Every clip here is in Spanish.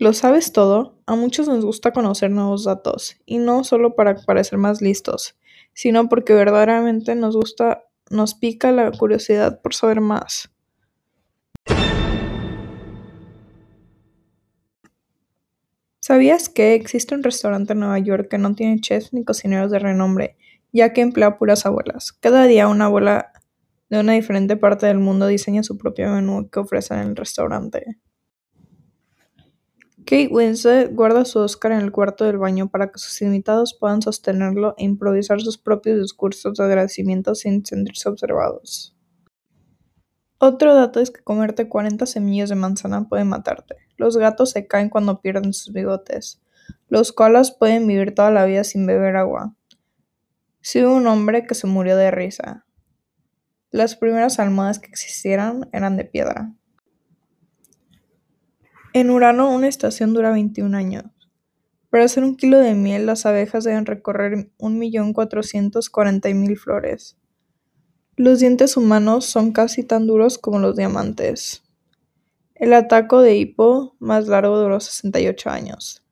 ¿Lo sabes todo? A muchos nos gusta conocer nuevos datos, y no solo para parecer más listos, sino porque verdaderamente nos gusta, nos pica la curiosidad por saber más. ¿Sabías que existe un restaurante en Nueva York que no tiene chefs ni cocineros de renombre, ya que emplea puras abuelas? Cada día una abuela de una diferente parte del mundo diseña su propio menú que ofrece en el restaurante. Kate Winslet guarda su Oscar en el cuarto del baño para que sus invitados puedan sostenerlo e improvisar sus propios discursos de agradecimiento sin sentirse observados. Otro dato es que comerte 40 semillas de manzana puede matarte. Los gatos se caen cuando pierden sus bigotes. Los koalas pueden vivir toda la vida sin beber agua. Si hubo un hombre que se murió de risa. Las primeras almohadas que existieran eran de piedra. En Urano una estación dura 21 años. Para hacer un kilo de miel las abejas deben recorrer 1.440.000 flores. Los dientes humanos son casi tan duros como los diamantes. El ataco de hipo más largo duró 68 años.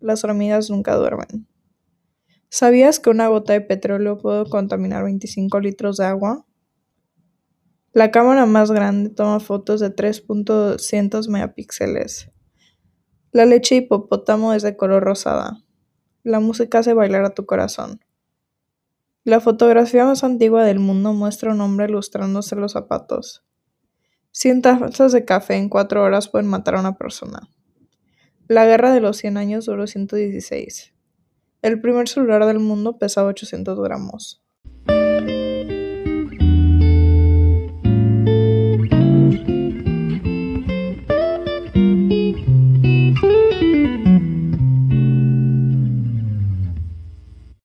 Las hormigas nunca duermen. ¿Sabías que una gota de petróleo puede contaminar 25 litros de agua? La cámara más grande toma fotos de 3.200 megapíxeles. La leche hipopótamo es de color rosada. La música hace bailar a tu corazón. La fotografía más antigua del mundo muestra a un hombre lustrándose los zapatos. 100 tazas de café en 4 horas pueden matar a una persona. La guerra de los 100 años duró 116. El primer celular del mundo pesaba 800 gramos.